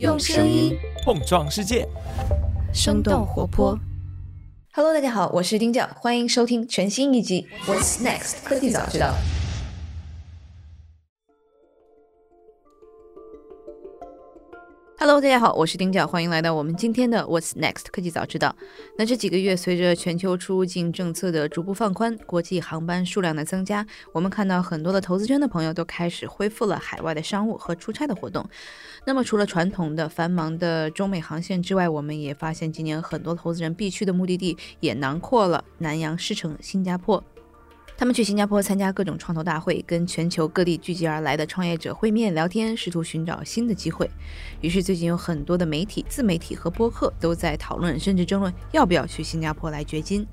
用声音碰撞世界，生动活泼。Hello，大家好，我是丁教，欢迎收听全新一集《What's Next 科技早知道》。Hello，大家好，我是丁教，欢迎来到我们今天的 What's Next 科技早知道。那这几个月，随着全球出入境政策的逐步放宽，国际航班数量的增加，我们看到很多的投资圈的朋友都开始恢复了海外的商务和出差的活动。那么，除了传统的繁忙的中美航线之外，我们也发现今年很多投资人必去的目的地也囊括了南洋狮城新加坡。他们去新加坡参加各种创投大会，跟全球各地聚集而来的创业者会面聊天，试图寻找新的机会。于是，最近有很多的媒体、自媒体和播客都在讨论，甚至争论要不要去新加坡来掘金。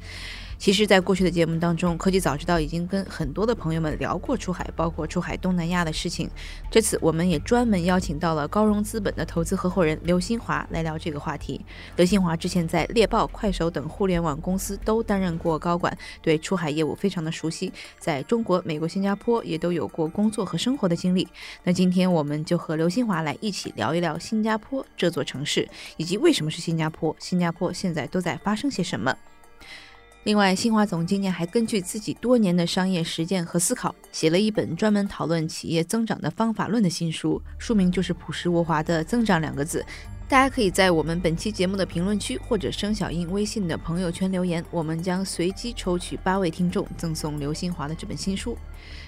其实，在过去的节目当中，科技早知道已经跟很多的朋友们聊过出海，包括出海东南亚的事情。这次，我们也专门邀请到了高融资本的投资合伙人刘新华来聊这个话题。刘新华之前在猎豹、快手等互联网公司都担任过高管，对出海业务非常的熟悉，在中国、美国、新加坡也都有过工作和生活的经历。那今天，我们就和刘新华来一起聊一聊新加坡这座城市，以及为什么是新加坡，新加坡现在都在发生些什么。另外，新华总今年还根据自己多年的商业实践和思考，写了一本专门讨论企业增长的方法论的新书，书名就是朴实无华的“增长”两个字。大家可以在我们本期节目的评论区或者生小印微信的朋友圈留言，我们将随机抽取八位听众赠送刘新华的这本新书。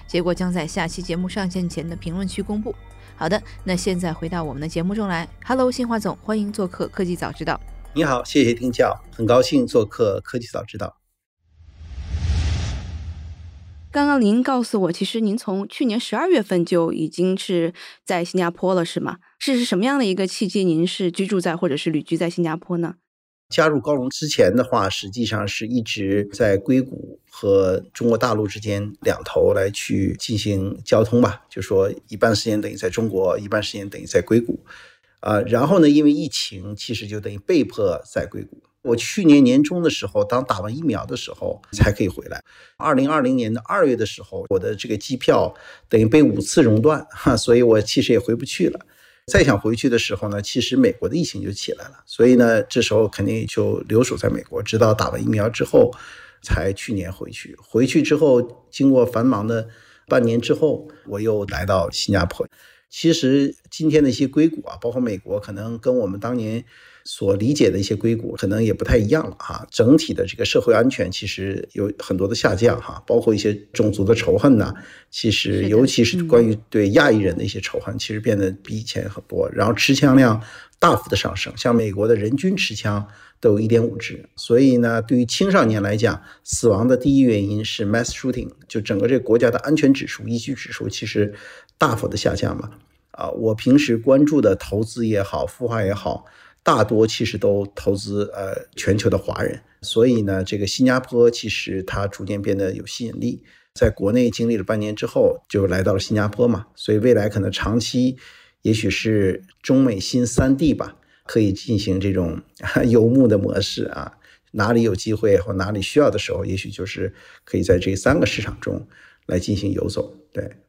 结果将在下期节目上线前的评论区公布。好的，那现在回到我们的节目中来。Hello，新华总，欢迎做客科技早知道。你好，谢谢听教，很高兴做客科技早知道。刚刚您告诉我，其实您从去年十二月份就已经是在新加坡了，是吗？是是什么样的一个契机？您是居住在或者是旅居在新加坡呢？加入高融之前的话，实际上是一直在硅谷和中国大陆之间两头来去进行交通吧，就说一半时间等于在中国，一半时间等于在硅谷，啊，然后呢，因为疫情，其实就等于被迫在硅谷。我去年年中的时候，当打完疫苗的时候才可以回来。二零二零年的二月的时候，我的这个机票等于被五次熔断，哈，所以我其实也回不去了。再想回去的时候呢，其实美国的疫情就起来了，所以呢，这时候肯定就留守在美国，直到打完疫苗之后才去年回去。回去之后，经过繁忙的半年之后，我又来到新加坡。其实今天的一些硅谷啊，包括美国，可能跟我们当年。所理解的一些硅谷可能也不太一样了哈，整体的这个社会安全其实有很多的下降哈，包括一些种族的仇恨呐，其实尤其是关于对亚裔人的一些仇恨，其实变得比以前很多。然后持枪量大幅的上升，像美国的人均持枪都有一点五支，所以呢，对于青少年来讲，死亡的第一原因是 mass shooting，就整个这个国家的安全指数、依据指数其实大幅的下降嘛。啊，我平时关注的投资也好，孵化也好。大多其实都投资呃全球的华人，所以呢，这个新加坡其实它逐渐变得有吸引力。在国内经历了半年之后，就来到了新加坡嘛，所以未来可能长期，也许是中美新三地吧，可以进行这种 游牧的模式啊，哪里有机会或哪里需要的时候，也许就是可以在这三个市场中来进行游走，对。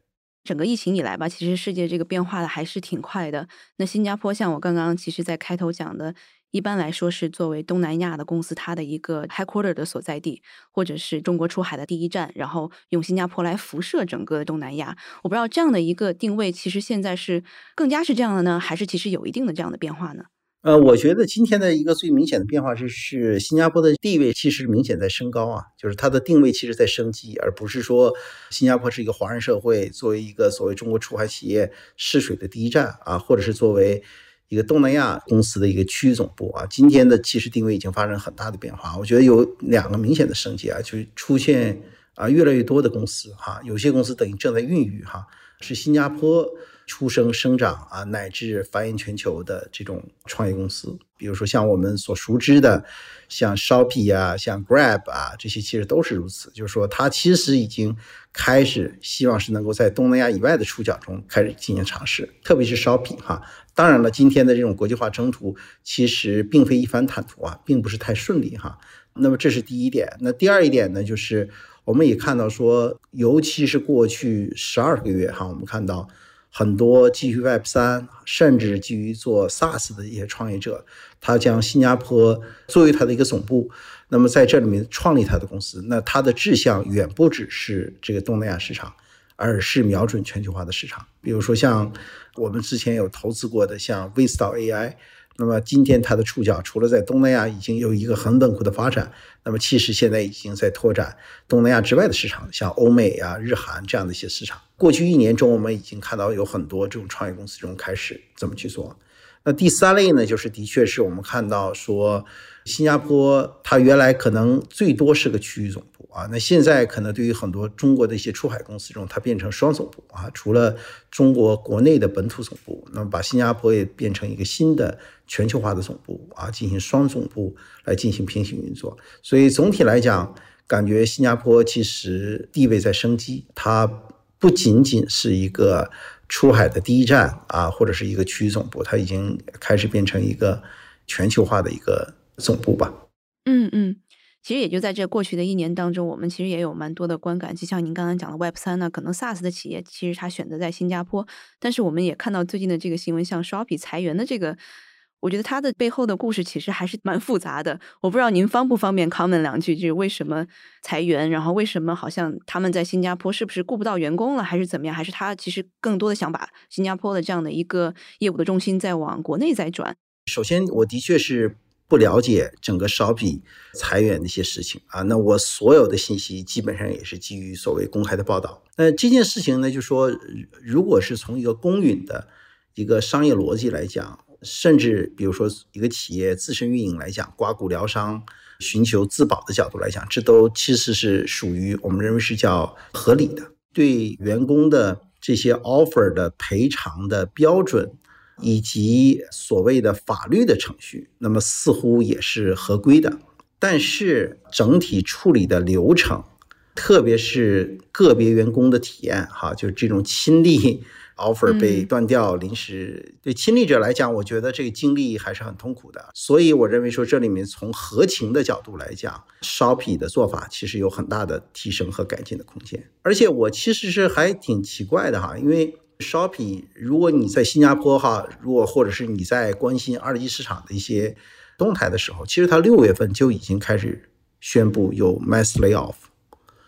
整个疫情以来吧，其实世界这个变化的还是挺快的。那新加坡像我刚刚其实在开头讲的，一般来说是作为东南亚的公司它的一个 headquarter 的所在地，或者是中国出海的第一站，然后用新加坡来辐射整个东南亚。我不知道这样的一个定位，其实现在是更加是这样的呢，还是其实有一定的这样的变化呢？呃，我觉得今天的一个最明显的变化是，是新加坡的地位其实明显在升高啊，就是它的定位其实在升级，而不是说新加坡是一个华人社会作为一个所谓中国出海企业试水的第一站啊，或者是作为一个东南亚公司的一个区域总部啊，今天的其实定位已经发生很大的变化。我觉得有两个明显的升级啊，就是出现啊越来越多的公司哈，有些公司等于正在孕育哈，是新加坡。出生、生长啊，乃至繁衍全球的这种创业公司，比如说像我们所熟知的，像 Shopee 啊，像 Grab 啊，这些其实都是如此。就是说，它其实已经开始希望是能够在东南亚以外的触角中开始进行尝试，特别是 Shopee 哈。当然了，今天的这种国际化征途其实并非一番坦途啊，并不是太顺利哈。那么这是第一点。那第二一点呢，就是我们也看到说，尤其是过去十二个月哈，我们看到。很多基于 Web 三，甚至基于做 SaaS 的一些创业者，他将新加坡作为他的一个总部，那么在这里面创立他的公司，那他的志向远不只是这个东南亚市场，而是瞄准全球化的市场。比如说像我们之前有投资过的，像 v i s t a AI。那么今天它的触角除了在东南亚已经有一个很稳固的发展，那么其实现在已经在拓展东南亚之外的市场，像欧美啊、日韩这样的一些市场。过去一年中，我们已经看到有很多这种创业公司这种开始怎么去做。那第三类呢，就是的确是我们看到说。新加坡它原来可能最多是个区域总部啊，那现在可能对于很多中国的一些出海公司中，它变成双总部啊，除了中国国内的本土总部，那么把新加坡也变成一个新的全球化的总部啊，进行双总部来进行平行运作。所以总体来讲，感觉新加坡其实地位在升级，它不仅仅是一个出海的第一站啊，或者是一个区域总部，它已经开始变成一个全球化的一个。总部吧，嗯嗯，其实也就在这过去的一年当中，我们其实也有蛮多的观感，就像您刚刚讲的 Web 三呢，可能 SaaS 的企业其实它选择在新加坡，但是我们也看到最近的这个新闻，像 Shopee 裁员的这个，我觉得它的背后的故事其实还是蛮复杂的。我不知道您方不方便 comment 两句，就是为什么裁员，然后为什么好像他们在新加坡是不是雇不到员工了，还是怎么样？还是他其实更多的想把新加坡的这样的一个业务的重心再往国内再转？首先，我的确是。不了解整个烧笔裁员的一些事情啊，那我所有的信息基本上也是基于所谓公开的报道。那这件事情呢，就说如果是从一个公允的一个商业逻辑来讲，甚至比如说一个企业自身运营来讲，刮骨疗伤、寻求自保的角度来讲，这都其实是属于我们认为是叫合理的。对员工的这些 offer 的赔偿的标准。以及所谓的法律的程序，那么似乎也是合规的，但是整体处理的流程，特别是个别员工的体验，哈，就是这种亲历 offer 被断掉，临时对亲历者来讲，我觉得这个经历还是很痛苦的。所以我认为说，这里面从合情的角度来讲，Shopee 的做法其实有很大的提升和改进的空间。而且我其实是还挺奇怪的哈，因为。Shopee，如果你在新加坡哈，如果或者是你在关心二级市场的一些动态的时候，其实它六月份就已经开始宣布有 mass layoff，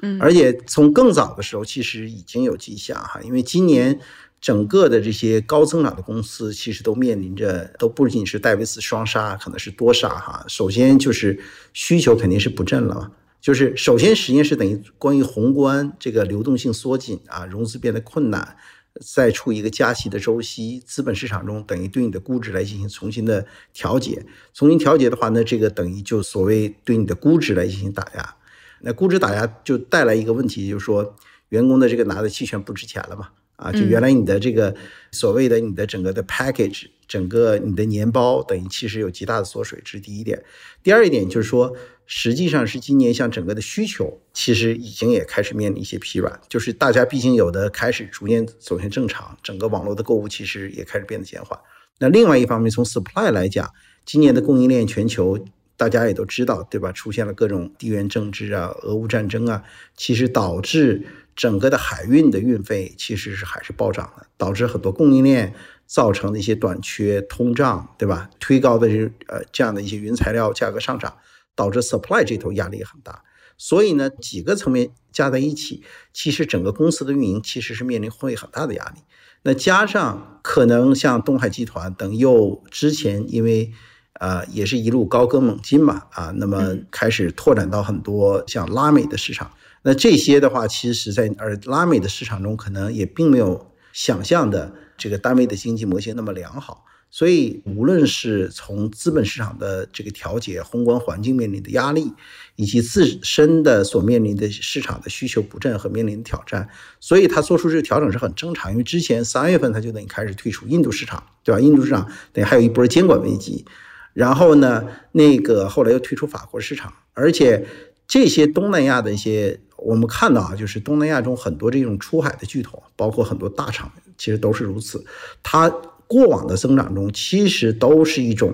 嗯，而且从更早的时候其实已经有迹象哈，因为今年整个的这些高增长的公司其实都面临着都不仅是戴维斯双杀，可能是多杀哈。首先就是需求肯定是不振了嘛，就是首先实验室等于关于宏观这个流动性缩紧啊，融资变得困难。再出一个加息的周期，资本市场中等于对你的估值来进行重新的调节，重新调节的话，那这个等于就所谓对你的估值来进行打压，那估值打压就带来一个问题，就是说员工的这个拿的期权不值钱了嘛。啊，就原来你的这个所谓的你的整个的 package，整个你的年包等于其实有极大的缩水，这是第一点。第二一点就是说，实际上是今年像整个的需求其实已经也开始面临一些疲软，就是大家毕竟有的开始逐渐走向正常，整个网络的购物其实也开始变得减缓。那另外一方面，从 supply 来讲，今年的供应链全球大家也都知道，对吧？出现了各种地缘政治啊、俄乌战争啊，其实导致。整个的海运的运费其实是还是暴涨的，导致很多供应链造成的一些短缺、通胀，对吧？推高的这呃这样的一些原材料价格上涨，导致 supply 这头压力也很大。所以呢，几个层面加在一起，其实整个公司的运营其实是面临会很大的压力。那加上可能像东海集团等又之前因为呃也是一路高歌猛进嘛啊，那么开始拓展到很多像拉美的市场。那这些的话，其实，在而拉美的市场中，可能也并没有想象的这个单位的经济模型那么良好。所以，无论是从资本市场的这个调节、宏观环境面临的压力，以及自身的所面临的市场的需求不振和面临的挑战，所以他做出这个调整是很正常。因为之前三月份他就等于开始退出印度市场，对吧？印度市场等于还有一波监管危机，然后呢，那个后来又退出法国市场，而且这些东南亚的一些。我们看到啊，就是东南亚中很多这种出海的巨头，包括很多大厂，其实都是如此。它过往的增长中，其实都是一种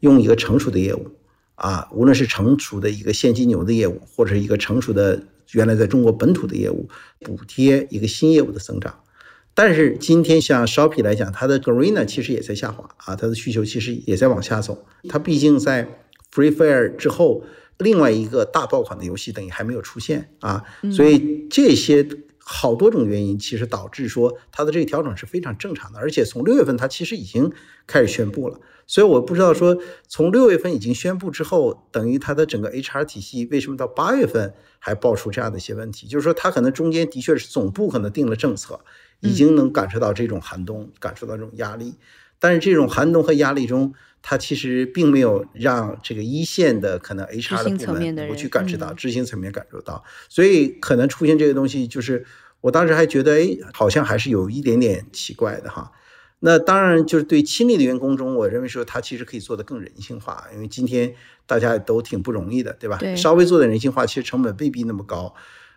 用一个成熟的业务啊，无论是成熟的一个现金流的业务，或者是一个成熟的原来在中国本土的业务，补贴一个新业务的增长。但是今天像 Shopee 来讲，它的 Garena 其实也在下滑啊，它的需求其实也在往下走。它毕竟在 Free Fire 之后，另外一个大爆款的游戏等于还没有出现啊，所以这些好多种原因其实导致说它的这个调整是非常正常的。而且从六月份它其实已经开始宣布了，所以我不知道说从六月份已经宣布之后，等于它的整个 HR 体系为什么到八月份还爆出这样的一些问题？就是说它可能中间的确是总部可能定了政策。已经能感受到这种寒冬，感受到这种压力，但是这种寒冬和压力中，它其实并没有让这个一线的可能 HR 的部门能够去感知到，执行层面感受到，所以可能出现这个东西，就是我当时还觉得，哎，好像还是有一点点奇怪的哈。那当然就是对亲历的员工中，我认为说他其实可以做得更人性化，因为今天大家都挺不容易的，对吧？对，稍微做点人性化，其实成本未必那么高，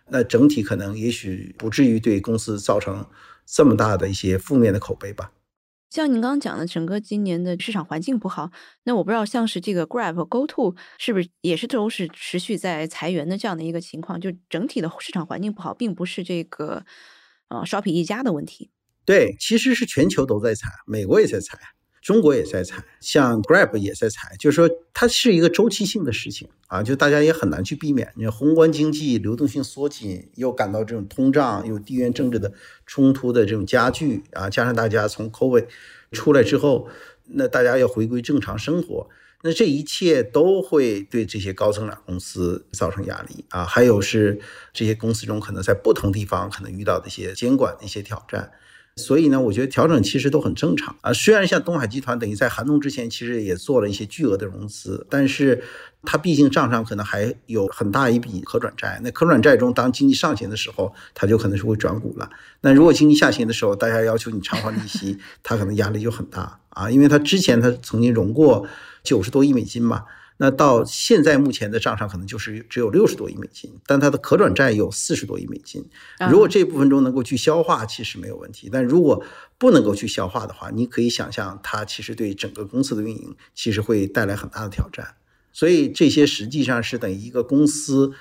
那整体可能也许不至于对公司造成。这么大的一些负面的口碑吧，像您刚刚讲的，整个今年的市场环境不好，那我不知道像是这个 Grab、GoTo 是不是也是都是持续在裁员的这样的一个情况？就整体的市场环境不好，并不是这个呃 Shopping 一家的问题。对，其实是全球都在裁，美国也在裁。中国也在裁，像 Grab 也在裁，就是说它是一个周期性的事情啊，就大家也很难去避免。你宏观经济流动性缩紧，又感到这种通胀，有地缘政治的冲突的这种加剧啊，加上大家从 COVID 出来之后，那大家要回归正常生活，那这一切都会对这些高增长公司造成压力啊。还有是这些公司中可能在不同地方可能遇到的一些监管的一些挑战。所以呢，我觉得调整其实都很正常啊。虽然像东海集团等于在寒冬之前其实也做了一些巨额的融资，但是它毕竟账上可能还有很大一笔可转债。那可转债中，当经济上行的时候，它就可能是会转股了。那如果经济下行的时候，大家要求你偿还利息，它可能压力就很大啊。因为它之前它曾经融过九十多亿美金嘛。那到现在目前的账上可能就是只有六十多亿美金，但它的可转债有四十多亿美金。如果这部分中能够去消化，其实没有问题。但如果不能够去消化的话，你可以想象它其实对整个公司的运营其实会带来很大的挑战。所以这些实际上是等于一个公司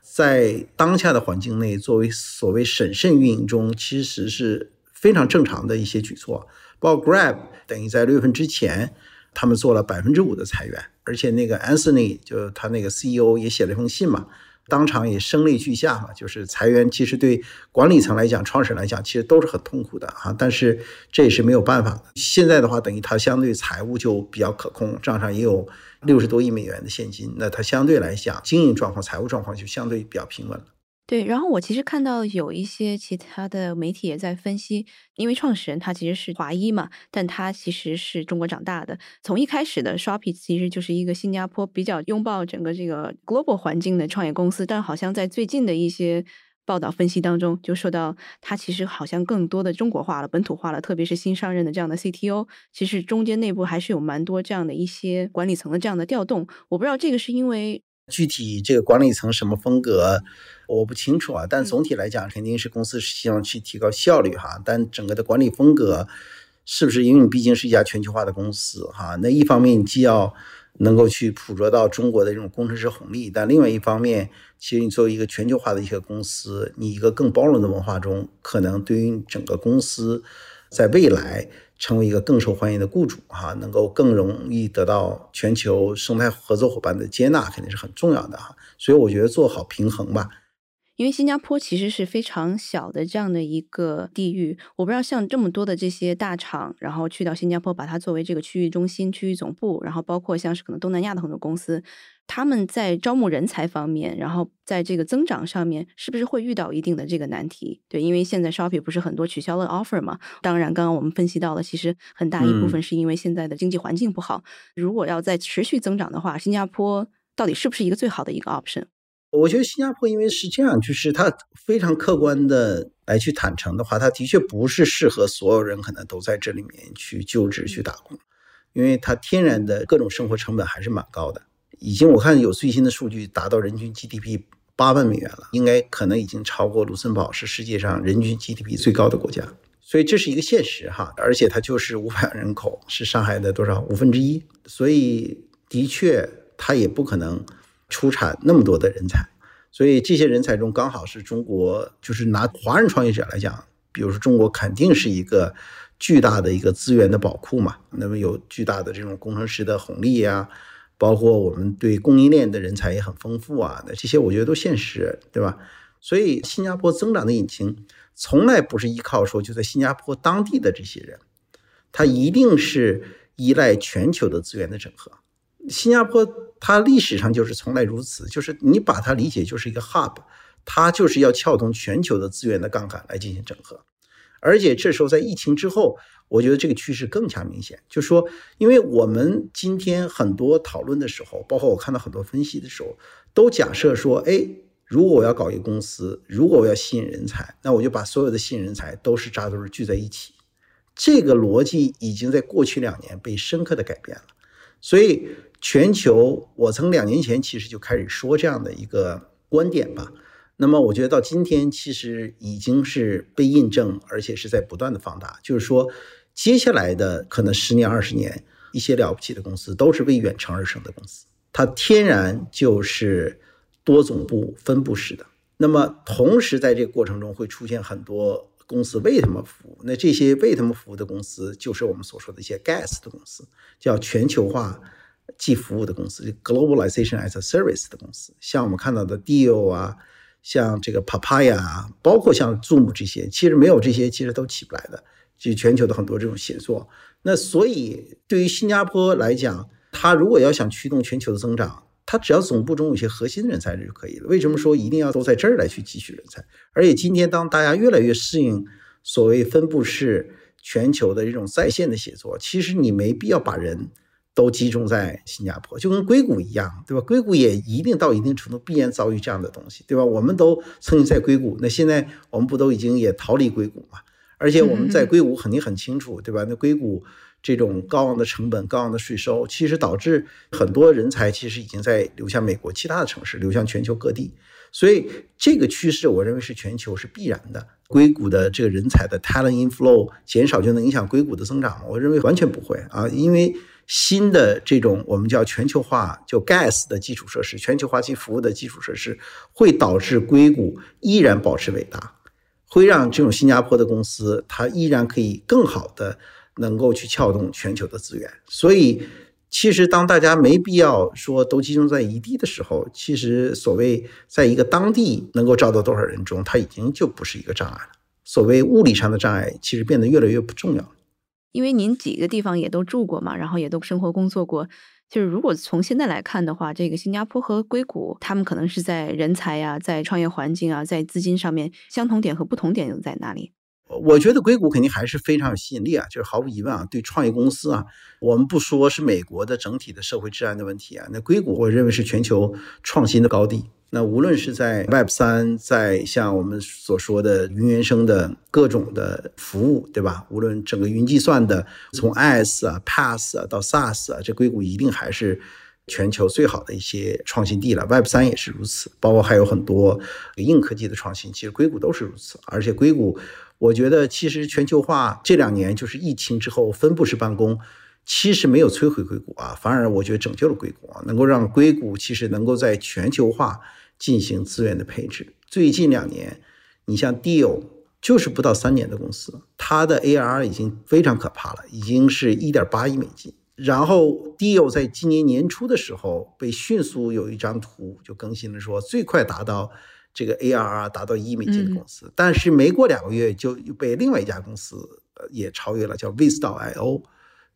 在当下的环境内作为所谓审慎运营中，其实是非常正常的一些举措。包括 Grab 等于在六月份之前。他们做了百分之五的裁员，而且那个 Anthony 就他那个 CEO 也写了一封信嘛，当场也声泪俱下嘛，就是裁员其实对管理层来讲、创始人来讲，其实都是很痛苦的啊。但是这也是没有办法的。现在的话，等于他相对财务就比较可控，账上也有六十多亿美元的现金，那他相对来讲经营状况、财务状况就相对比较平稳了。对，然后我其实看到有一些其他的媒体也在分析，因为创始人他其实是华裔嘛，但他其实是中国长大的。从一开始的 Shopee 其实就是一个新加坡比较拥抱整个这个 global 环境的创业公司，但好像在最近的一些报道分析当中，就说到他其实好像更多的中国化了、本土化了，特别是新上任的这样的 CTO，其实中间内部还是有蛮多这样的一些管理层的这样的调动。我不知道这个是因为。具体这个管理层什么风格，我不清楚啊。但总体来讲，肯定是公司是希望去提高效率哈。但整个的管理风格，是不是因为你毕竟是一家全球化的公司哈？那一方面既要能够去捕捉到中国的这种工程师红利，但另外一方面，其实你作为一个全球化的一些公司，你一个更包容的文化中，可能对于整个公司在未来。成为一个更受欢迎的雇主，哈，能够更容易得到全球生态合作伙伴的接纳，肯定是很重要的哈。所以我觉得做好平衡吧。因为新加坡其实是非常小的这样的一个地域，我不知道像这么多的这些大厂，然后去到新加坡，把它作为这个区域中心、区域总部，然后包括像是可能东南亚的很多公司，他们在招募人才方面，然后在这个增长上面，是不是会遇到一定的这个难题？对，因为现在 Shopee 不是很多取消了 offer 嘛？当然，刚刚我们分析到了，其实很大一部分是因为现在的经济环境不好。如果要在持续增长的话，新加坡到底是不是一个最好的一个 option？我觉得新加坡因为是这样，就是它非常客观的来去坦诚的话，它的确不是适合所有人可能都在这里面去就职去打工，因为它天然的各种生活成本还是蛮高的。已经我看有最新的数据达到人均 GDP 八万美元了，应该可能已经超过卢森堡是世界上人均 GDP 最高的国家，所以这是一个现实哈。而且它就是五百万人口，是上海的多少五分之一，所以的确它也不可能。出产那么多的人才，所以这些人才中刚好是中国，就是拿华人创业者来讲，比如说中国肯定是一个巨大的一个资源的宝库嘛，那么有巨大的这种工程师的红利呀，包括我们对供应链的人才也很丰富啊，那这些我觉得都现实，对吧？所以新加坡增长的引擎从来不是依靠说就在新加坡当地的这些人，它一定是依赖全球的资源的整合。新加坡它历史上就是从来如此，就是你把它理解就是一个 hub，它就是要撬动全球的资源的杠杆来进行整合。而且这时候在疫情之后，我觉得这个趋势更加明显。就说，因为我们今天很多讨论的时候，包括我看到很多分析的时候，都假设说，哎，如果我要搞一个公司，如果我要吸引人才，那我就把所有的吸引人才都是扎堆聚在一起。这个逻辑已经在过去两年被深刻的改变了。所以，全球我从两年前其实就开始说这样的一个观点吧。那么，我觉得到今天其实已经是被印证，而且是在不断的放大。就是说，接下来的可能十年、二十年，一些了不起的公司都是为远程而生的公司，它天然就是多总部、分布式的。那么，同时在这个过程中会出现很多公司为他们服务。那这些为他们服务的公司，就是我们所说的一些 gas 的公司，叫全球化即服务的公司，Globalization as a Service 的公司。像我们看到的 Deal 啊。像这个 Papaya 啊，包括像 Zoom 这些，其实没有这些，其实都起不来的。就全球的很多这种写作，那所以对于新加坡来讲，它如果要想驱动全球的增长，它只要总部中有些核心人才就可以了。为什么说一定要都在这儿来去汲取人才？而且今天当大家越来越适应所谓分布式全球的这种在线的写作，其实你没必要把人。都集中在新加坡，就跟硅谷一样，对吧？硅谷也一定到一定程度必然遭遇这样的东西，对吧？我们都曾经在硅谷，那现在我们不都已经也逃离硅谷嘛？而且我们在硅谷肯定很清楚，对吧？那硅谷这种高昂的成本、高昂的税收，其实导致很多人才其实已经在流向美国其他的城市，流向全球各地。所以这个趋势，我认为是全球是必然的。硅谷的这个人才的 talent inflow 减少就能影响硅谷的增长吗？我认为完全不会啊，因为。新的这种我们叫全球化，就 gas 的基础设施，全球化及服务的基础设施，会导致硅谷依然保持伟大，会让这种新加坡的公司，它依然可以更好的能够去撬动全球的资源。所以，其实当大家没必要说都集中在一地的时候，其实所谓在一个当地能够招到多少人中，它已经就不是一个障碍了。所谓物理上的障碍，其实变得越来越不重要。因为您几个地方也都住过嘛，然后也都生活工作过，就是如果从现在来看的话，这个新加坡和硅谷，他们可能是在人才呀、在创业环境啊、在资金上面相同点和不同点又在哪里？我觉得硅谷肯定还是非常有吸引力啊，就是毫无疑问啊，对创业公司啊，我们不说是美国的整体的社会治安的问题啊，那硅谷我认为是全球创新的高地。那无论是在 Web 三，在像我们所说的云原生的各种的服务，对吧？无论整个云计算的，从 IaaS 啊、PaaS 啊到 SaaS 啊，这硅谷一定还是全球最好的一些创新地了。Web 三也是如此，包括还有很多硬科技的创新，其实硅谷都是如此。而且硅谷，我觉得其实全球化这两年就是疫情之后分布式办公。其实没有摧毁硅谷啊，反而我觉得拯救了硅谷啊，能够让硅谷其实能够在全球化进行资源的配置。最近两年，你像 Deal 就是不到三年的公司，它的 ARR 已经非常可怕了，已经是一点八亿美金。然后 Deal 在今年年初的时候被迅速有一张图就更新了，说最快达到这个 ARR 达到一亿美金的公司，但是没过两个月就又被另外一家公司呃也超越了，叫 v i s t a IO。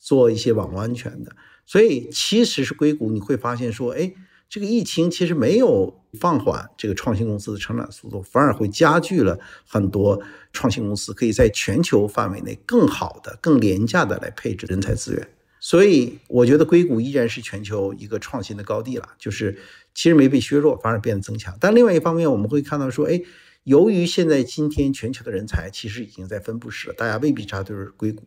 做一些网络安全的，所以其实是硅谷，你会发现说，哎，这个疫情其实没有放缓这个创新公司的成长速度，反而会加剧了很多创新公司可以在全球范围内更好的、更廉价的来配置人才资源。所以我觉得硅谷依然是全球一个创新的高地了，就是其实没被削弱，反而变得增强。但另外一方面，我们会看到说，哎，由于现在今天全球的人才其实已经在分布式了，大家未必扎堆儿硅谷。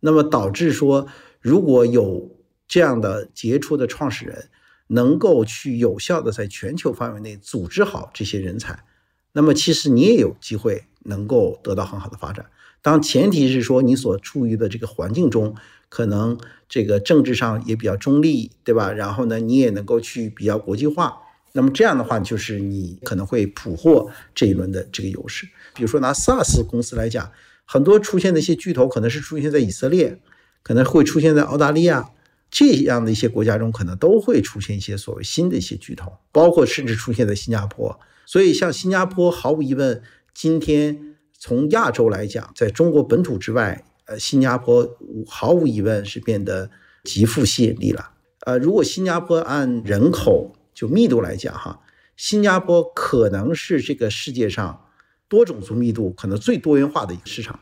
那么导致说，如果有这样的杰出的创始人，能够去有效的在全球范围内组织好这些人才，那么其实你也有机会能够得到很好的发展。当前提是说你所处于的这个环境中，可能这个政治上也比较中立，对吧？然后呢，你也能够去比较国际化，那么这样的话，就是你可能会捕获这一轮的这个优势。比如说拿 SaaS 公司来讲，很多出现的一些巨头可能是出现在以色列，可能会出现在澳大利亚这样的一些国家中，可能都会出现一些所谓新的一些巨头，包括甚至出现在新加坡。所以像新加坡，毫无疑问，今天从亚洲来讲，在中国本土之外，呃，新加坡毫无疑问是变得极富吸引力了。呃，如果新加坡按人口就密度来讲，哈，新加坡可能是这个世界上多种族密度可能最多元化的一个市场，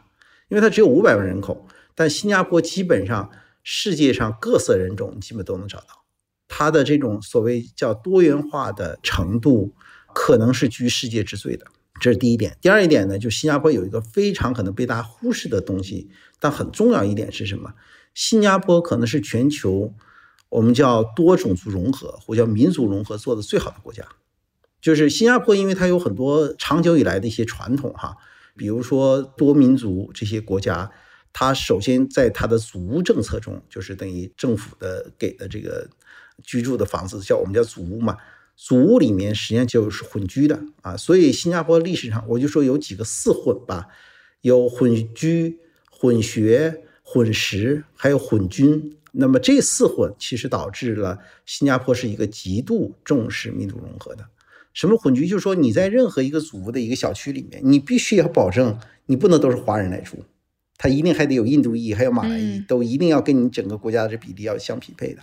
因为它只有五百万人口，但新加坡基本上世界上各色人种基本都能找到，它的这种所谓叫多元化的程度可能是居世界之最的，这是第一点。第二一点呢，就新加坡有一个非常可能被大家忽视的东西，但很重要一点是什么？新加坡可能是全球。我们叫多种族融合，或叫民族融合做的最好的国家，就是新加坡，因为它有很多长久以来的一些传统哈，比如说多民族这些国家，它首先在它的祖屋政策中，就是等于政府的给的这个居住的房子叫我们叫祖屋嘛，祖屋里面实际上就是混居的啊，所以新加坡历史上我就说有几个四混吧，有混居、混学、混食，还有混军。那么这四混其实导致了新加坡是一个极度重视民族融合的。什么混居？就是说你在任何一个祖屋的一个小区里面，你必须要保证你不能都是华人来住，他一定还得有印度裔，还有马来裔，都一定要跟你整个国家的这比例要相匹配的。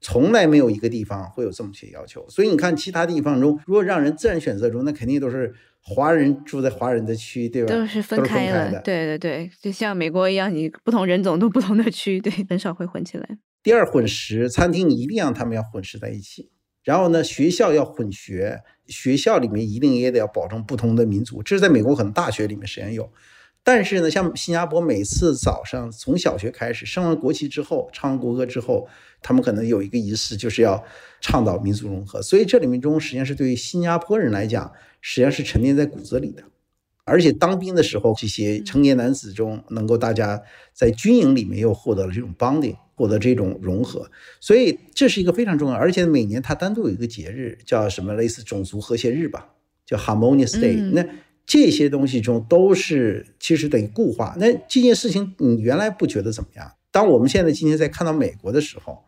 从来没有一个地方会有这么些要求。所以你看其他地方中，如果让人自然选择中，那肯定都是。华人住在华人的区，对吧？都是分开的。对对对，就像美国一样，你不同人种都不同的区，对，很少会混起来。第二，混食餐厅你一定让他们要混食在一起。然后呢，学校要混学，学校里面一定也得要保证不同的民族。这是在美国可能大学里面实际上有，但是呢，像新加坡每次早上从小学开始升完国旗之后，唱完国歌之后，他们可能有一个仪式，就是要倡导民族融合。所以这里面中实际上是对于新加坡人来讲。实际上是沉淀在骨子里的，而且当兵的时候，这些成年男子中能够大家在军营里面又获得了这种 bonding，获得这种融合，所以这是一个非常重要。而且每年他单独有一个节日，叫什么类似种族和谐日吧，叫 Harmonious Day。那这些东西中都是其实等于固化。那这件事情你原来不觉得怎么样？当我们现在今天在看到美国的时候，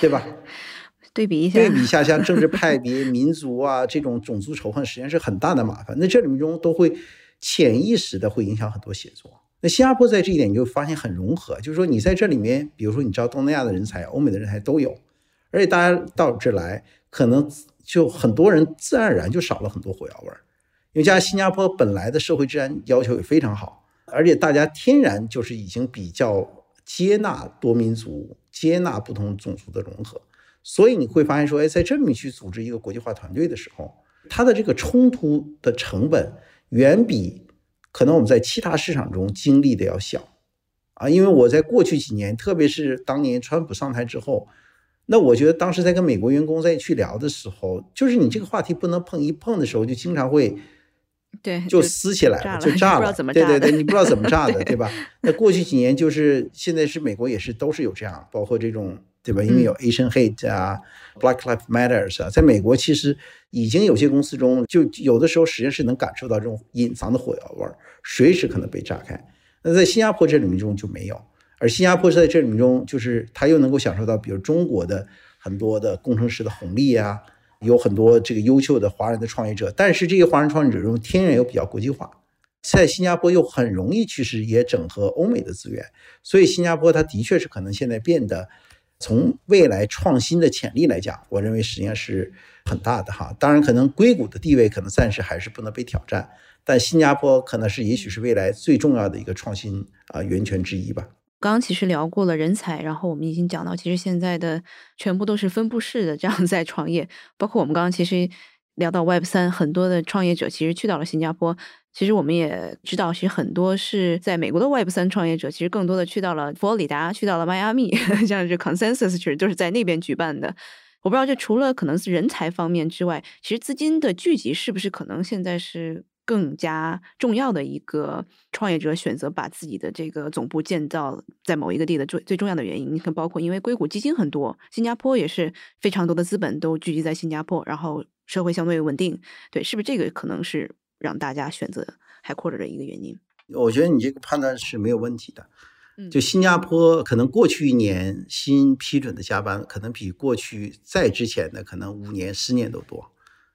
对吧？对比一下，对比一下，像政治派别、民族啊这种种族仇恨，实际上是很大的麻烦。那这里面中都会潜意识的会影响很多写作。那新加坡在这一点你就发现很融合，就是说你在这里面，比如说你知道东南亚的人才、欧美的人才都有，而且大家到这来，可能就很多人自然而然就少了很多火药味儿。因为加上新加坡本来的社会治安要求也非常好，而且大家天然就是已经比较接纳多民族、接纳不同种族的融合。所以你会发现说，哎，在这么去组织一个国际化团队的时候，它的这个冲突的成本远比可能我们在其他市场中经历的要小啊。因为我在过去几年，特别是当年川普上台之后，那我觉得当时在跟美国员工在去聊的时候，就是你这个话题不能碰，一碰的时候就经常会。对，就撕起来了，就炸了。对对对，你不知道怎么炸的，对吧？那过去几年就是现在是美国也是都是有这样，包括这种，对吧？因为有 Asian hate 啊，Black Lives Matters 啊，在美国其实已经有些公司中就有的时候实际上是能感受到这种隐藏的火药味儿，随时可能被炸开。那在新加坡这里面中就没有，而新加坡是在这里面中就是他又能够享受到比如中国的很多的工程师的红利啊。有很多这个优秀的华人的创业者，但是这些华人创业者中天然又比较国际化，在新加坡又很容易其实也整合欧美的资源，所以新加坡它的确是可能现在变得从未来创新的潜力来讲，我认为实际上是很大的哈。当然，可能硅谷的地位可能暂时还是不能被挑战，但新加坡可能是也许是未来最重要的一个创新啊源泉之一吧。刚刚其实聊过了人才，然后我们已经讲到，其实现在的全部都是分布式的这样在创业，包括我们刚刚其实聊到 Web 三，很多的创业者其实去到了新加坡。其实我们也知道，其实很多是在美国的 Web 三创业者，其实更多的去到了佛罗里达，去到了迈阿密，像这 Consensus 其实都是在那边举办的。我不知道，这除了可能是人才方面之外，其实资金的聚集是不是可能现在是？更加重要的一个创业者选择把自己的这个总部建造在某一个地的最最重要的原因，你看，包括因为硅谷基金很多，新加坡也是非常多的资本都聚集在新加坡，然后社会相对稳定，对，是不是这个可能是让大家选择 headquarter 的一个原因？我觉得你这个判断是没有问题的。嗯就新加坡可能过去一年新批准的加班，可能比过去在之前的可能五年、十年都多。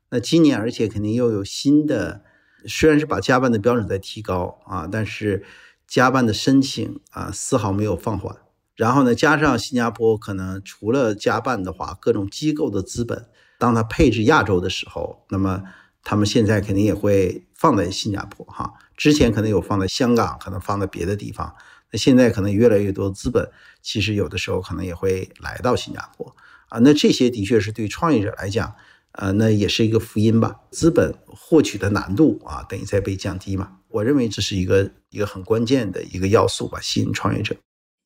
那今年而且肯定又有新的，虽然是把加班的标准在提高啊，但是加班的申请啊丝毫没有放缓。然后呢，加上新加坡可能除了加班的话，各种机构的资本，当它配置亚洲的时候，那么他们现在肯定也会放在新加坡哈。之前可能有放在香港，可能放在别的地方。那现在可能越来越多资本，其实有的时候可能也会来到新加坡啊。那这些的确是对创业者来讲，呃，那也是一个福音吧。资本获取的难度啊，等于在被降低嘛。我认为这是一个一个很关键的一个要素吧，吸引创业者。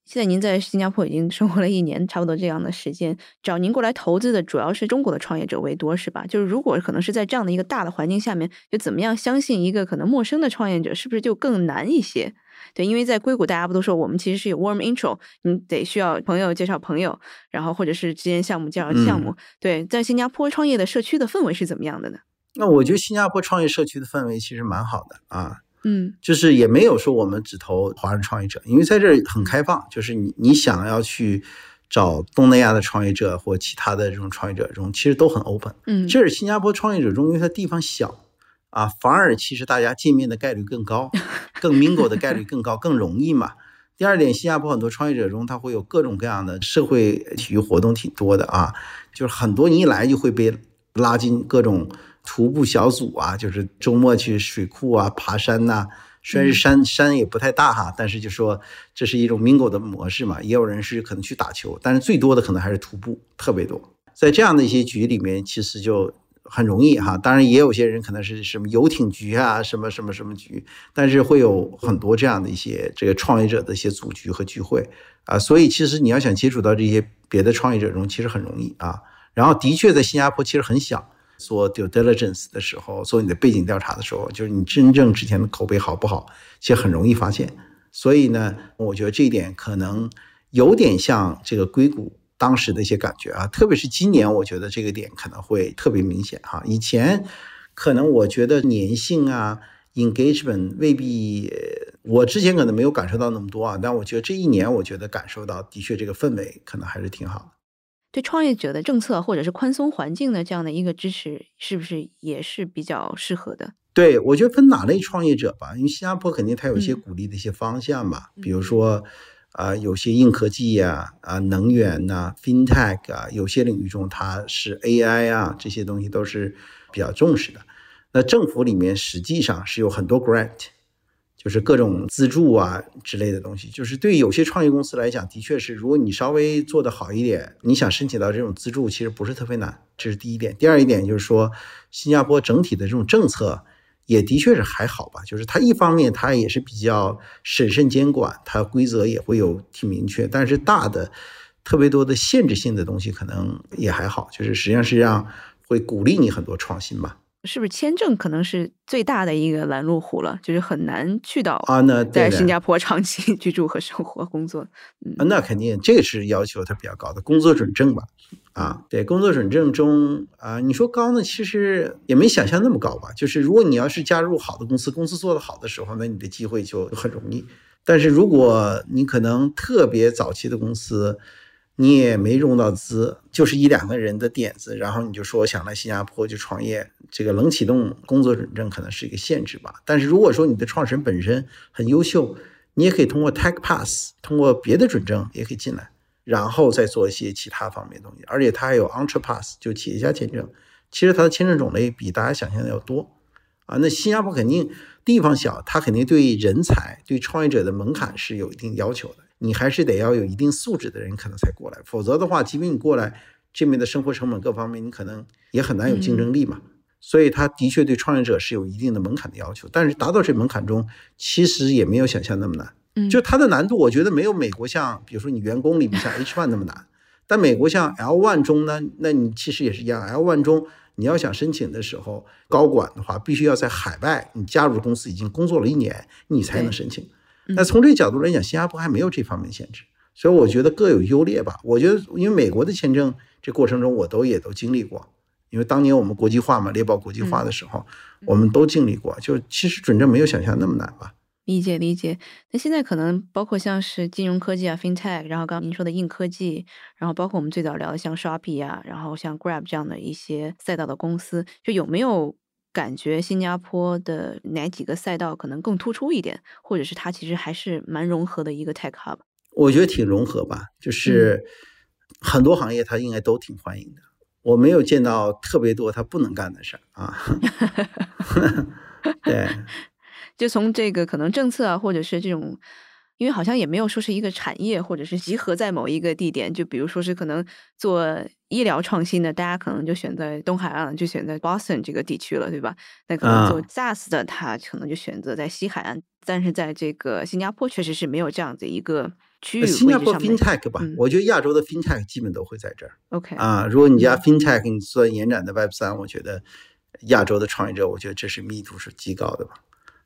现在您在新加坡已经生活了一年，差不多这样的时间，找您过来投资的主要是中国的创业者为多，是吧？就是如果可能是在这样的一个大的环境下面，就怎么样相信一个可能陌生的创业者，是不是就更难一些？对，因为在硅谷，大家不都说我们其实是有 warm intro，你得需要朋友介绍朋友，然后或者是之间项目介绍项目。对，在新加坡创业的社区的氛围是怎么样的呢？那我觉得新加坡创业社区的氛围其实蛮好的啊。嗯，就是也没有说我们只投华人创业者，因为在这儿很开放，就是你你想要去找东南亚的创业者或其他的这种创业者中，其实都很 open。嗯，这是新加坡创业者中，因为它地方小啊，反而其实大家见面的概率更高，更 mingle 的概率更高，更容易嘛。第二点，新加坡很多创业者中，他会有各种各样的社会体育活动挺多的啊，就是很多你一来就会被拉进各种。徒步小组啊，就是周末去水库啊、爬山呐、啊。虽然是山山也不太大哈，但是就说这是一种 mingle 的模式嘛。也有人是可能去打球，但是最多的可能还是徒步，特别多。在这样的一些局里面，其实就很容易哈。当然也有些人可能是什么游艇局啊，什么什么什么局，但是会有很多这样的一些这个创业者的一些组局和聚会啊。所以其实你要想接触到这些别的创业者中，其实很容易啊。然后的确在新加坡其实很小。做 due diligence 的时候，做你的背景调查的时候，就是你真正之前的口碑好不好，其实很容易发现。所以呢，我觉得这一点可能有点像这个硅谷当时的一些感觉啊，特别是今年，我觉得这个点可能会特别明显哈。以前可能我觉得粘性啊，engagement 未必，我之前可能没有感受到那么多啊，但我觉得这一年，我觉得感受到的确这个氛围可能还是挺好的。对创业者的政策或者是宽松环境的这样的一个支持，是不是也是比较适合的？对，我觉得分哪类创业者吧，因为新加坡肯定它有一些鼓励的一些方向吧，嗯、比如说啊、有些硬科技呀、啊、能源呐、FinTech 啊，有些领域中它是 AI 啊，这些东西都是比较重视的。那政府里面实际上是有很多 grant。就是各种资助啊之类的东西，就是对有些创业公司来讲，的确是，如果你稍微做得好一点，你想申请到这种资助，其实不是特别难，这是第一点。第二一点就是说，新加坡整体的这种政策也的确是还好吧，就是它一方面它也是比较审慎监管，它规则也会有挺明确，但是大的特别多的限制性的东西可能也还好，就是实际上是让会鼓励你很多创新吧。是不是签证可能是最大的一个拦路虎了？就是很难去到啊，那在新加坡长期居住和生活工作。嗯、啊，那肯定这个是要求它比较高的工作准证吧？啊，对，工作准证中啊，你说高呢，其实也没想象那么高吧。就是如果你要是加入好的公司，公司做得好的时候，那你的机会就很容易。但是如果你可能特别早期的公司，你也没融到资，就是一两个人的点子，然后你就说我想来新加坡去创业，这个冷启动工作准证可能是一个限制吧。但是如果说你的创始人本身很优秀，你也可以通过 Tech Pass，通过别的准证也可以进来，然后再做一些其他方面的东西。而且它还有 Entre Pass，就企业家签证。其实它的签证种类比大家想象的要多啊。那新加坡肯定地方小，它肯定对人才、对创业者的门槛是有一定要求的。你还是得要有一定素质的人可能才过来，否则的话，即便你过来，这边的生活成本各方面，你可能也很难有竞争力嘛。嗯、所以，他的确对创业者是有一定的门槛的要求，但是达到这门槛中，其实也没有想象那么难。嗯，就它的难度，我觉得没有美国像，比如说你员工里面像 H one 那么难，但美国像 L one 中呢，那你其实也是一样，L one 中你要想申请的时候，高管的话必须要在海外，你加入公司已经工作了一年，你才能申请。那从这个角度来讲，新加坡还没有这方面限制，所以我觉得各有优劣吧。我觉得，因为美国的签证这过程中，我都也都经历过，因为当年我们国际化嘛，猎豹国际化的时候，我们都经历过。就其实准证没有想象那么难吧？理解理解。那现在可能包括像是金融科技啊，FinTech，然后刚刚您说的硬科技，然后包括我们最早聊的像 Shopee 啊，然后像 Grab 这样的一些赛道的公司，就有没有感觉新加坡的哪几个赛道可能更突出一点，或者是它其实还是蛮融合的一个 Tech Hub？我觉得挺融合吧，就是很多行业它应该都挺欢迎的。我没有见到特别多他不能干的事儿啊。对。就从这个可能政策啊，或者是这种，因为好像也没有说是一个产业，或者是集合在某一个地点。就比如说是可能做医疗创新的，大家可能就选在东海岸，就选在 Boston 这个地区了，对吧？那可能做 SaaS 的，他可能就选择在西海岸。但是在这个新加坡，确实是没有这样的一个区域。新加坡 FinTech 吧，我觉得亚洲的 FinTech 基本都会在这儿。OK 啊，如果你家 FinTech 你做延展的 Web 三，我觉得亚洲的创业者，我觉得这是密度是极高的吧。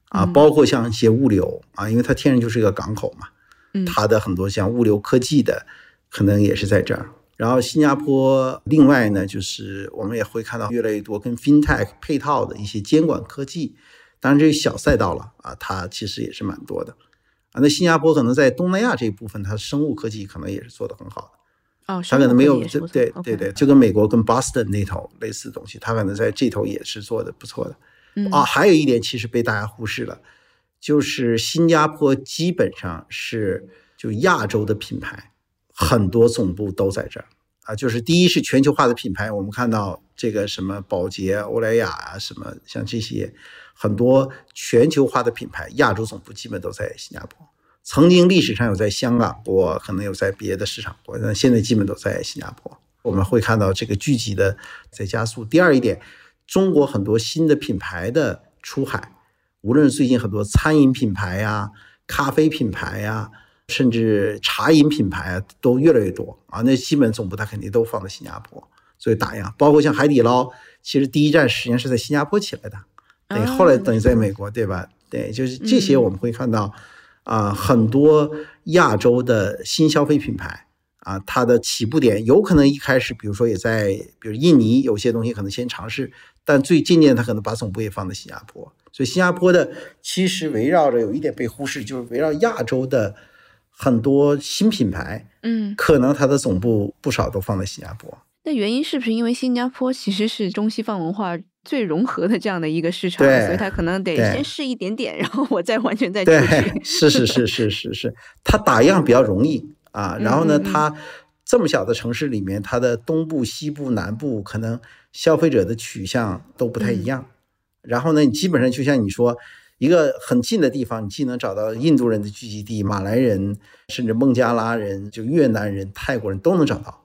啊，包括像一些物流啊，因为它天然就是一个港口嘛，它的很多像物流科技的，可能也是在这儿。然后新加坡另外呢，就是我们也会看到越来越多跟 FinTech 配套的一些监管科技，当然这是小赛道了啊，它其实也是蛮多的啊。那新加坡可能在东南亚这一部分，它生物科技可能也是做的很好的哦，它可能没有这对对对，就跟美国跟 Boston 那头类似的东西，它可能在这头也是做的不错的。啊，还有一点其实被大家忽视了，就是新加坡基本上是就亚洲的品牌，很多总部都在这儿啊。就是第一是全球化的品牌，我们看到这个什么宝洁、欧莱雅啊，什么像这些很多全球化的品牌，亚洲总部基本都在新加坡。曾经历史上有在香港过，可能有在别的市场过，但现在基本都在新加坡。我们会看到这个聚集的在加速。第二一点。中国很多新的品牌的出海，无论是最近很多餐饮品牌呀、咖啡品牌呀，甚至茶饮品牌啊，都越来越多啊。那基本总部它肯定都放在新加坡，所以打样。包括像海底捞，其实第一站实际上是在新加坡起来的，对后来等于在美国，对吧？对，就是这些我们会看到啊，很多亚洲的新消费品牌啊，它的起步点有可能一开始，比如说也在，比如印尼有些东西可能先尝试。但最近年，他可能把总部也放在新加坡，所以新加坡的其实围绕着有一点被忽视，就是围绕亚洲的很多新品牌，嗯，可能它的总部不少都放在新加坡。那原因是不是因为新加坡其实是中西方文化最融合的这样的一个市场，所以它可能得先试一点点，然后我再完全再出去。是是是是是是，它打样比较容易啊，然后呢，它这么小的城市里面，它的东部、西部、南部可能。消费者的取向都不太一样，然后呢，你基本上就像你说，一个很近的地方，你既能找到印度人的聚集地、马来人，甚至孟加拉人、就越南人、泰国人都能找到。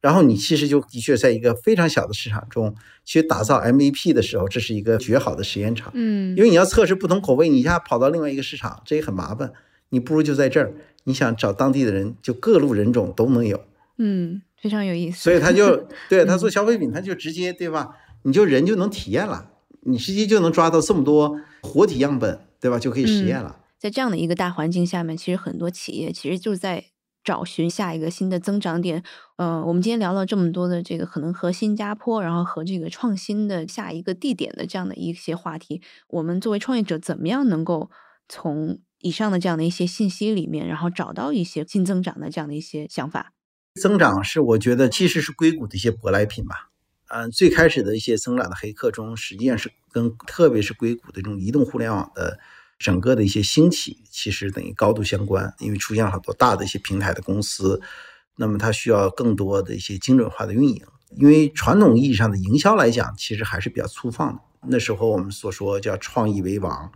然后你其实就的确在一个非常小的市场中去打造 MVP 的时候，这是一个绝好的实验场。嗯，因为你要测试不同口味，你一下跑到另外一个市场，这也很麻烦。你不如就在这儿，你想找当地的人，就各路人种都能有。嗯。非常有意思，所以他就 对他做消费品，他就直接对吧？你就人就能体验了，你实际就能抓到这么多活体样本，对吧？就可以实验了。在这样的一个大环境下面，其实很多企业其实就是在找寻下一个新的增长点。呃，我们今天聊了这么多的这个可能和新加坡，然后和这个创新的下一个地点的这样的一些话题，我们作为创业者，怎么样能够从以上的这样的一些信息里面，然后找到一些新增长的这样的一些想法？增长是我觉得其实是硅谷的一些舶来品吧，嗯，最开始的一些增长的黑客中，实际上是跟特别是硅谷的这种移动互联网的整个的一些兴起，其实等于高度相关，因为出现了很多大的一些平台的公司，那么它需要更多的一些精准化的运营，因为传统意义上的营销来讲，其实还是比较粗放的。那时候我们所说叫创意为王，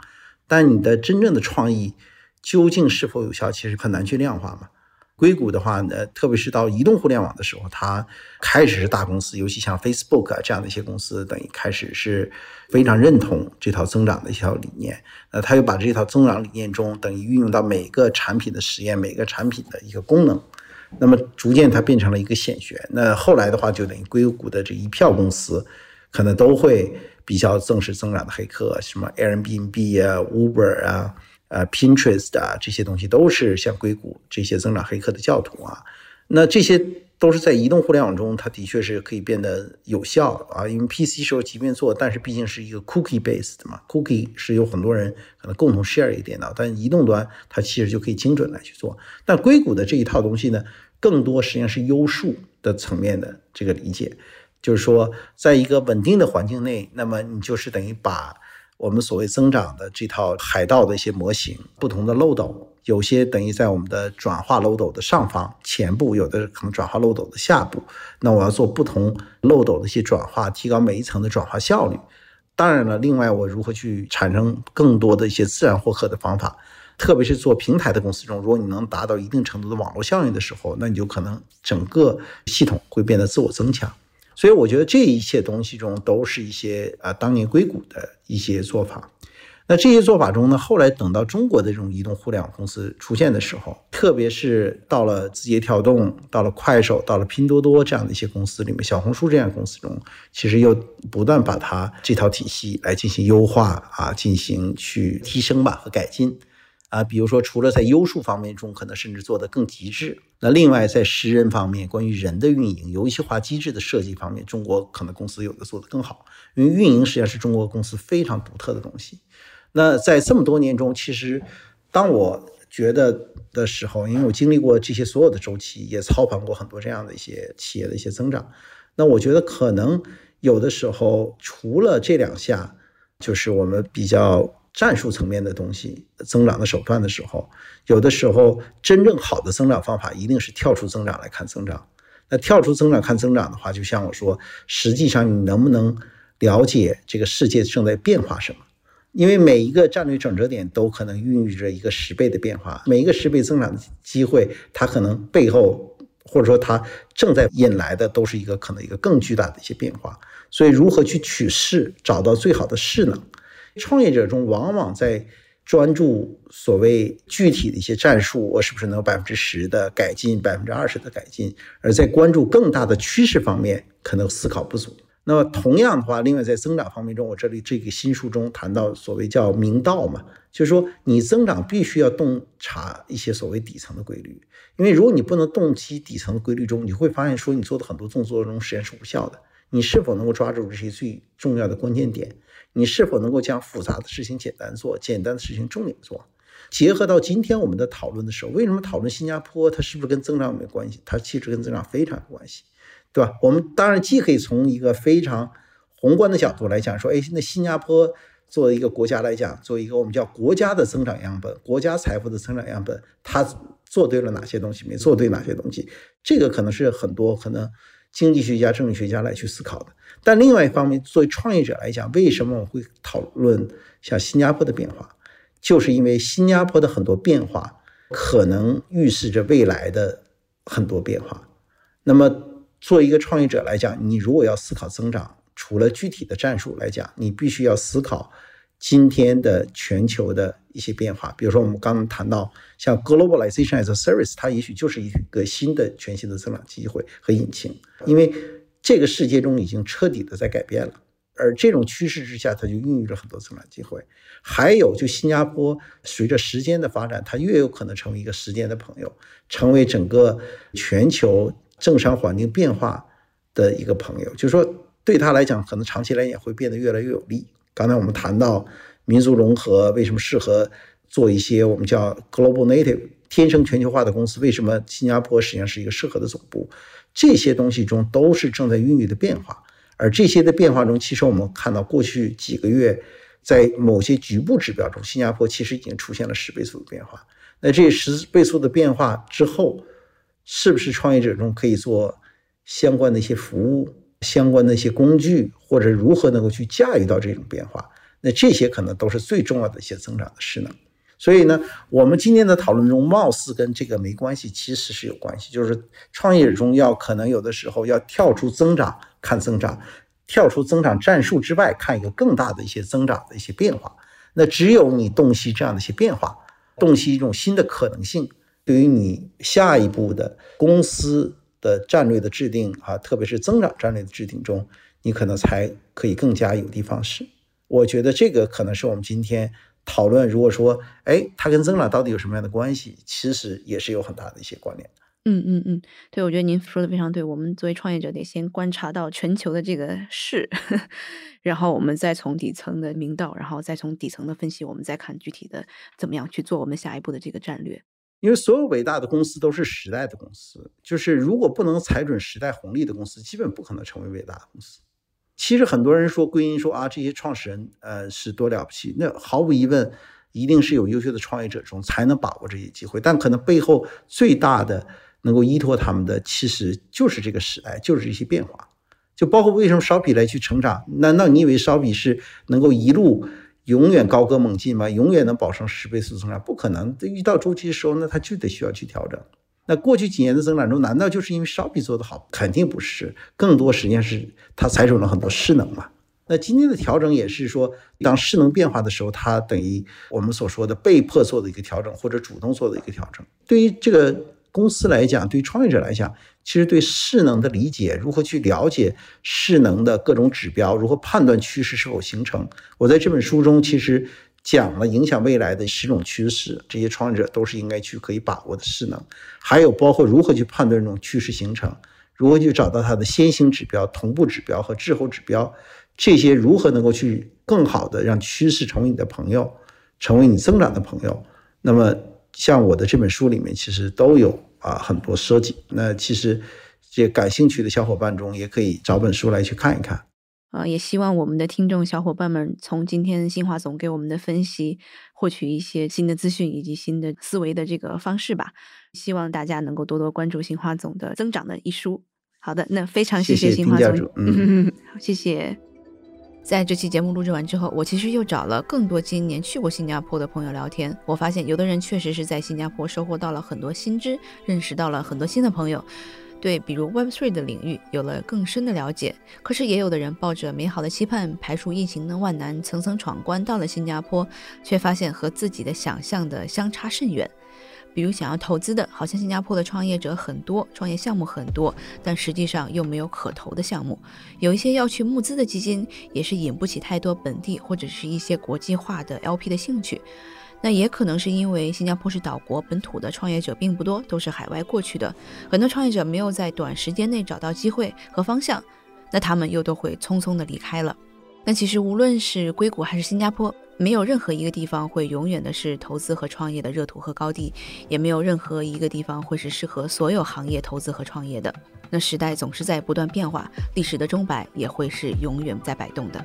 但你的真正的创意究竟是否有效，其实很难去量化嘛。硅谷的话呢，特别是到移动互联网的时候，它开始是大公司，尤其像 Facebook 这样的一些公司，等于开始是非常认同这套增长的一套理念。那他又把这套增长理念中，等于运用到每个产品的实验，每个产品的一个功能。那么逐渐它变成了一个显学。那后来的话，就等于硅谷的这一票公司，可能都会比较重视增长的黑客，什么 Airbnb 啊、Uber 啊。呃，Pinterest 啊，这些东西都是像硅谷这些增长黑客的教徒啊。那这些都是在移动互联网中，它的确是可以变得有效啊。因为 PC 时候即便做，但是毕竟是一个 cookie based 嘛，cookie 是有很多人可能共同 share 一个电脑，但移动端它其实就可以精准来去做。但硅谷的这一套东西呢，更多实际上是优数的层面的这个理解，就是说，在一个稳定的环境内，那么你就是等于把我们所谓增长的这套海盗的一些模型，不同的漏斗。有些等于在我们的转化漏斗的上方前部，有的可能转化漏斗的下部。那我要做不同漏斗的一些转化，提高每一层的转化效率。当然了，另外我如何去产生更多的一些自然获客的方法，特别是做平台的公司中，如果你能达到一定程度的网络效应的时候，那你就可能整个系统会变得自我增强。所以我觉得这一切东西中都是一些啊当年硅谷的一些做法。那这些做法中呢，后来等到中国的这种移动互联网公司出现的时候，特别是到了字节跳动、到了快手、到了拼多多这样的一些公司里面，小红书这样的公司中，其实又不断把它这套体系来进行优化啊，进行去提升吧和改进啊。比如说，除了在优数方面中，可能甚至做得更极致。那另外在识人方面，关于人的运营、游戏化机制的设计方面，中国可能公司有的做得更好，因为运营实际上是中国公司非常独特的东西。那在这么多年中，其实当我觉得的时候，因为我经历过这些所有的周期，也操盘过很多这样的一些企业的一些增长，那我觉得可能有的时候除了这两下，就是我们比较战术层面的东西增长的手段的时候，有的时候真正好的增长方法一定是跳出增长来看增长。那跳出增长看增长的话，就像我说，实际上你能不能了解这个世界正在变化什么？因为每一个战略转折点都可能孕育着一个十倍的变化，每一个十倍增长的机会，它可能背后或者说它正在引来的都是一个可能一个更巨大的一些变化。所以，如何去取势，找到最好的势能？创业者中往往在专注所谓具体的一些战术，我是不是能有百分之十的改进，百分之二十的改进，而在关注更大的趋势方面，可能思考不足。那么同样的话，另外在增长方面中，我这里这个新书中谈到所谓叫明道嘛，就是说你增长必须要洞察一些所谓底层的规律，因为如果你不能洞悉底层的规律中，你会发现说你做的很多动作中实验是无效的。你是否能够抓住这些最重要的关键点？你是否能够将复杂的事情简单做，简单的事情重点做？结合到今天我们的讨论的时候，为什么讨论新加坡它是不是跟增长有没关系？它其实跟增长非常有关系。对吧？我们当然既可以从一个非常宏观的角度来讲，说，哎，那新加坡作为一个国家来讲，作为一个我们叫国家的增长样本、国家财富的增长样本，它做对了哪些东西，没做对哪些东西？这个可能是很多可能经济学家、政治学家来去思考的。但另外一方面，作为创业者来讲，为什么我会讨论像新加坡的变化？就是因为新加坡的很多变化可能预示着未来的很多变化。那么。作为一个创业者来讲，你如果要思考增长，除了具体的战术来讲，你必须要思考今天的全球的一些变化。比如说，我们刚刚谈到像 globalization as a service，它也许就是一个新的、全新的增长机会和引擎，因为这个世界中已经彻底的在改变了。而这种趋势之下，它就孕育了很多增长机会。还有，就新加坡随着时间的发展，它越有可能成为一个时间的朋友，成为整个全球。政商环境变化的一个朋友，就是说对他来讲，可能长期来也会变得越来越有利。刚才我们谈到民族融合为什么适合做一些我们叫 global native 天生全球化的公司，为什么新加坡实际上是一个适合的总部？这些东西中都是正在孕育的变化。而这些的变化中，其实我们看到过去几个月，在某些局部指标中，新加坡其实已经出现了十倍速的变化。那这十倍速的变化之后，是不是创业者中可以做相关的一些服务、相关的一些工具，或者如何能够去驾驭到这种变化？那这些可能都是最重要的一些增长的势能。所以呢，我们今天的讨论中，貌似跟这个没关系，其实是有关系。就是创业者中要可能有的时候要跳出增长看增长，跳出增长战术之外看一个更大的一些增长的一些变化。那只有你洞悉这样的一些变化，洞悉一种新的可能性。对于你下一步的公司的战略的制定啊，特别是增长战略的制定中，你可能才可以更加有的放矢。我觉得这个可能是我们今天讨论，如果说，哎，它跟增长到底有什么样的关系，其实也是有很大的一些关联。嗯嗯嗯，对，我觉得您说的非常对。我们作为创业者，得先观察到全球的这个势，然后我们再从底层的明道，然后再从底层的分析，我们再看具体的怎么样去做我们下一步的这个战略。因为所有伟大的公司都是时代的公司，就是如果不能踩准时代红利的公司，基本不可能成为伟大的公司。其实很多人说归因说啊，这些创始人呃是多了不起，那毫无疑问，一定是有优秀的创业者中才能把握这些机会，但可能背后最大的。能够依托他们的，其实就是这个时代，就是这些变化，就包括为什么烧比来去成长？难道你以为烧比是能够一路永远高歌猛进吗？永远能保证十倍速增长？不可能，这遇到周期的时候，那他就得需要去调整。那过去几年的增长中，难道就是因为烧比做得好？肯定不是，更多实际上是它踩准了很多势能嘛。那今天的调整也是说，当势能变化的时候，它等于我们所说的被迫做的一个调整，或者主动做的一个调整。对于这个。公司来讲，对创业者来讲，其实对势能的理解，如何去了解势能的各种指标，如何判断趋势是否形成，我在这本书中其实讲了影响未来的十种趋势，这些创业者都是应该去可以把握的势能，还有包括如何去判断这种趋势形成，如何去找到它的先行指标、同步指标和滞后指标，这些如何能够去更好的让趋势成为你的朋友，成为你增长的朋友，那么。像我的这本书里面，其实都有啊很多设计。那其实这感兴趣的小伙伴中，也可以找本书来去看一看。啊，也希望我们的听众小伙伴们从今天新华总给我们的分析，获取一些新的资讯以及新的思维的这个方式吧。希望大家能够多多关注新华总的增长的一书。好的，那非常谢谢新华总，嗯，好，谢谢。在这期节目录制完之后，我其实又找了更多今年去过新加坡的朋友聊天。我发现有的人确实是在新加坡收获到了很多新知，认识到了很多新的朋友，对比如 Web3 的领域有了更深的了解。可是也有的人抱着美好的期盼，排除疫情的万难，层层闯关到了新加坡，却发现和自己的想象的相差甚远。比如想要投资的，好像新加坡的创业者很多，创业项目很多，但实际上又没有可投的项目。有一些要去募资的基金，也是引不起太多本地或者是一些国际化的 LP 的兴趣。那也可能是因为新加坡是岛国，本土的创业者并不多，都是海外过去的，很多创业者没有在短时间内找到机会和方向，那他们又都会匆匆的离开了。那其实无论是硅谷还是新加坡。没有任何一个地方会永远的是投资和创业的热土和高地，也没有任何一个地方会是适合所有行业投资和创业的。那时代总是在不断变化，历史的钟摆也会是永远在摆动的。